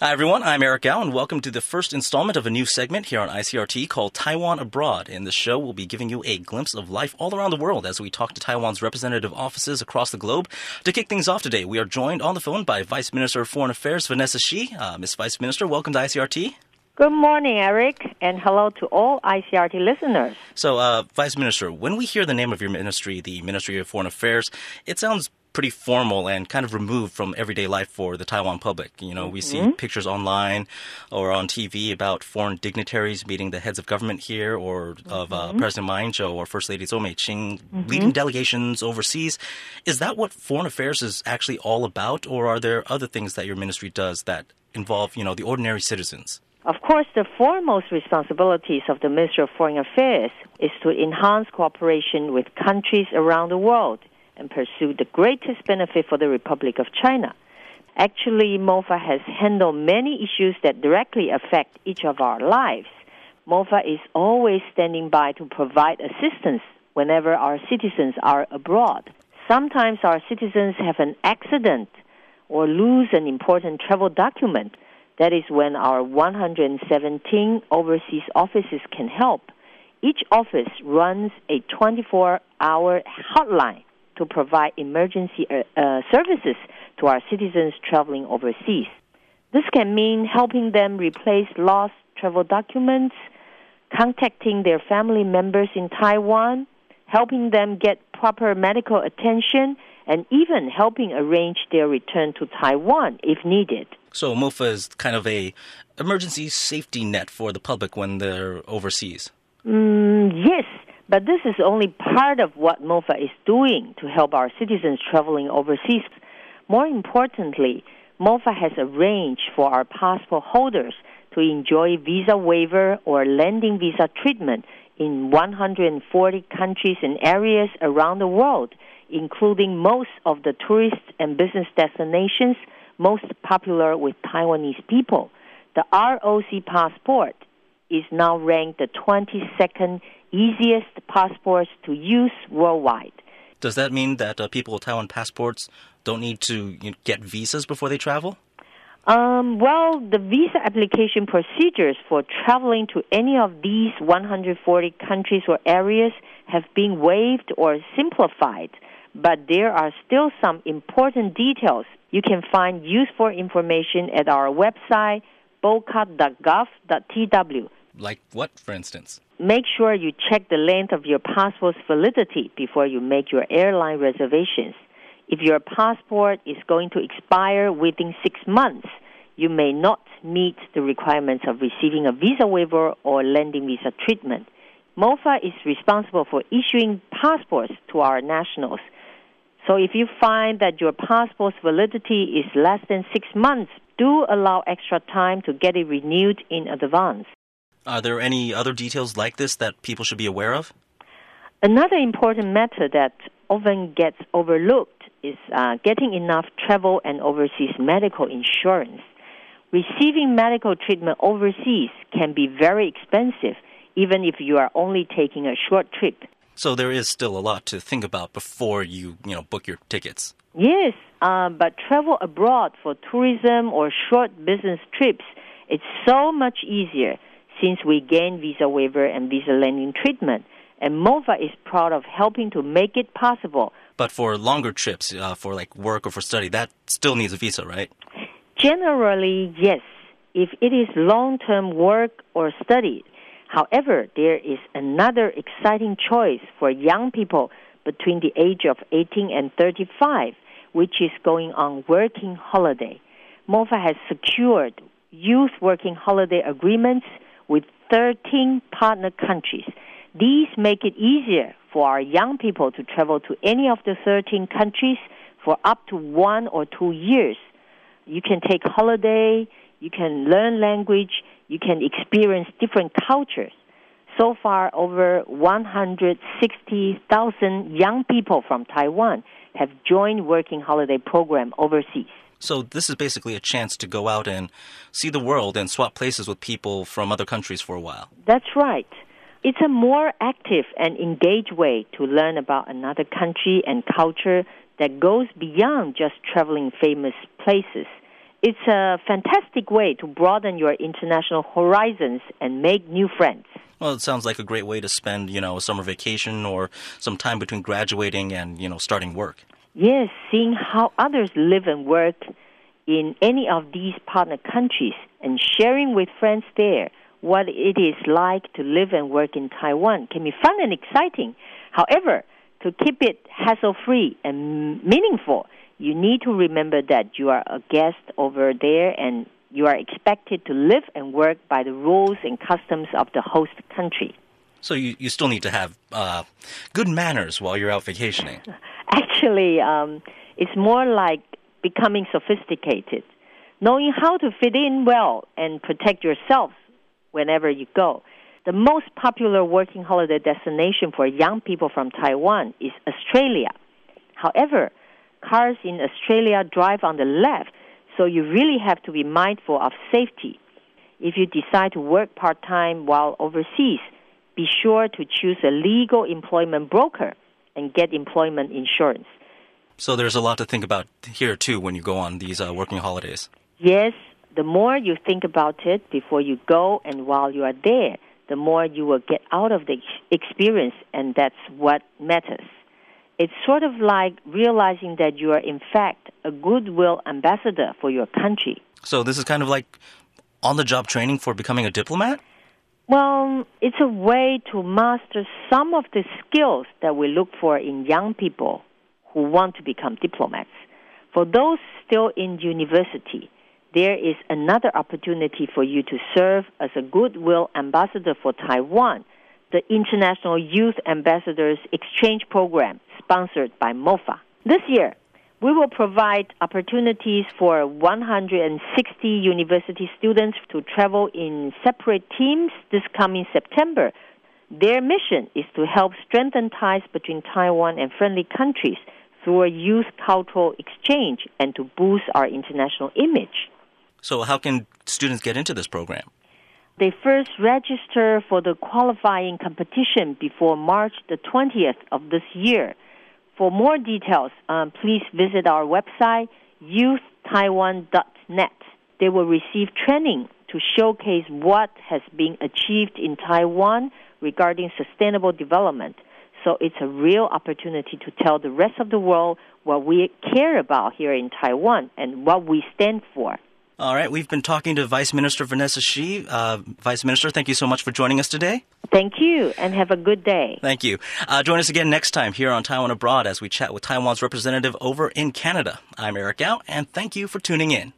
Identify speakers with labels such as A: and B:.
A: Hi, everyone. I'm Eric Gao, and welcome to the first installment of a new segment here on ICRT called Taiwan Abroad. In this show, we'll be giving you a glimpse of life all around the world as we talk to Taiwan's representative offices across the globe. To kick things off today, we are joined on the phone by Vice Minister of Foreign Affairs Vanessa Shih. Uh, Ms. Vice Minister, welcome to ICRT.
B: Good morning, Eric, and hello to all ICRT listeners.
A: So, uh, Vice Minister, when we hear the name of your ministry, the Ministry of Foreign Affairs, it sounds pretty formal and kind of removed from everyday life for the Taiwan public. You know, we mm-hmm. see pictures online or on TV about foreign dignitaries meeting the heads of government here or of uh, mm-hmm. President Ma Ying-jeou or First Lady Chow Mei-ching mm-hmm. leading delegations overseas. Is that what foreign affairs is actually all about or are there other things that your ministry does that involve, you know, the ordinary citizens?
B: Of course, the foremost responsibilities of the Ministry of Foreign Affairs is to enhance cooperation with countries around the world and pursue the greatest benefit for the Republic of China. Actually, MOFA has handled many issues that directly affect each of our lives. MOFA is always standing by to provide assistance whenever our citizens are abroad. Sometimes our citizens have an accident or lose an important travel document. That is when our 117 overseas offices can help. Each office runs a 24 hour hotline to provide emergency uh, uh, services to our citizens traveling overseas. This can mean helping them replace lost travel documents, contacting their family members in Taiwan, helping them get proper medical attention, and even helping arrange their return to Taiwan if needed.
A: So MOFA is kind of a emergency safety net for the public when they're overseas.
B: Mm, yes, but this is only part of what MOFA is doing to help our citizens traveling overseas. More importantly, MOFA has arranged for our passport holders to enjoy visa waiver or landing visa treatment in 140 countries and areas around the world, including most of the tourist and business destinations most popular with Taiwanese people. The ROC passport is now ranked the 22nd easiest passports to use worldwide.
A: Does that mean that uh, people with Taiwan passports don't need to you know, get visas before they travel?
B: Um, well, the visa application procedures for traveling to any of these 140 countries or areas have been waived or simplified, but there are still some important details. You can find useful information at our website, boca.gov.tw.
A: Like what, for instance?
B: Make sure you check the length of your passport's validity before you make your airline reservations. If your passport is going to expire within six months, you may not meet the requirements of receiving a visa waiver or landing visa treatment. MOFA is responsible for issuing passports to our nationals. So if you find that your passport's validity is less than six months, do allow extra time to get it renewed in advance.
A: Are there any other details like this that people should be aware of?
B: Another important matter that often gets overlooked is uh, getting enough travel and overseas medical insurance. Receiving medical treatment overseas can be very expensive, even if you are only taking a short trip.
A: So there is still a lot to think about before you, you know, book your tickets.
B: Yes, uh, but travel abroad for tourism or short business trips, it's so much easier since we gained visa waiver and visa landing treatment. And MOFA is proud of helping to make it possible.
A: But for longer trips, uh, for like work or for study, that still needs a visa, right?
B: Generally, yes. If it is long term work or study. However, there is another exciting choice for young people between the age of 18 and 35, which is going on working holiday. MOFA has secured youth working holiday agreements with 13 partner countries. These make it easier for our young people to travel to any of the 13 countries for up to one or two years. You can take holiday, you can learn language, you can experience different cultures. So far, over 160,000 young people from Taiwan have joined Working Holiday Program overseas.
A: So this is basically a chance to go out and see the world and swap places with people from other countries for a while.
B: That's right. It's a more active and engaged way to learn about another country and culture that goes beyond just traveling famous places. It's a fantastic way to broaden your international horizons and make new friends.
A: Well, it sounds like a great way to spend, you know, a summer vacation or some time between graduating and, you know, starting work.
B: Yes, seeing how others live and work in any of these partner countries and sharing with friends there what it is like to live and work in Taiwan can be fun and exciting. However, to keep it hassle free and meaningful, you need to remember that you are a guest over there and you are expected to live and work by the rules and customs of the host country.
A: So you, you still need to have uh, good manners while you're out vacationing.
B: Actually, um, it's more like becoming sophisticated, knowing how to fit in well and protect yourself whenever you go. The most popular working holiday destination for young people from Taiwan is Australia. However, cars in Australia drive on the left, so you really have to be mindful of safety. If you decide to work part time while overseas, be sure to choose a legal employment broker and get employment insurance.
A: So there's a lot to think about here too when you go on these uh, working holidays.
B: Yes, the more you think about it before you go and while you are there, the more you will get out of the experience, and that's what matters. It's sort of like realizing that you are, in fact, a goodwill ambassador for your country.
A: So this is kind of like on the job training for becoming a diplomat?
B: Well, it's a way to master some of the skills that we look for in young people who want to become diplomats. For those still in university, there is another opportunity for you to serve as a goodwill ambassador for Taiwan, the International Youth Ambassadors Exchange Program sponsored by MOFA. This year, we will provide opportunities for 160 university students to travel in separate teams this coming September. Their mission is to help strengthen ties between Taiwan and friendly countries through a youth cultural exchange and to boost our international image.
A: So, how can students get into this program?
B: They first register for the qualifying competition before March the 20th of this year. For more details, um, please visit our website, youthtaiwan.net. They will receive training to showcase what has been achieved in Taiwan regarding sustainable development so it's a real opportunity to tell the rest of the world what we care about here in Taiwan and what we stand for.
A: All right, we've been talking to Vice Minister Vanessa Shih. Uh, Vice Minister, thank you so much for joining us today.
B: Thank you, and have a good day.
A: Thank you. Uh, join us again next time here on Taiwan Abroad as we chat with Taiwan's representative over in Canada. I'm Eric Gao, and thank you for tuning in.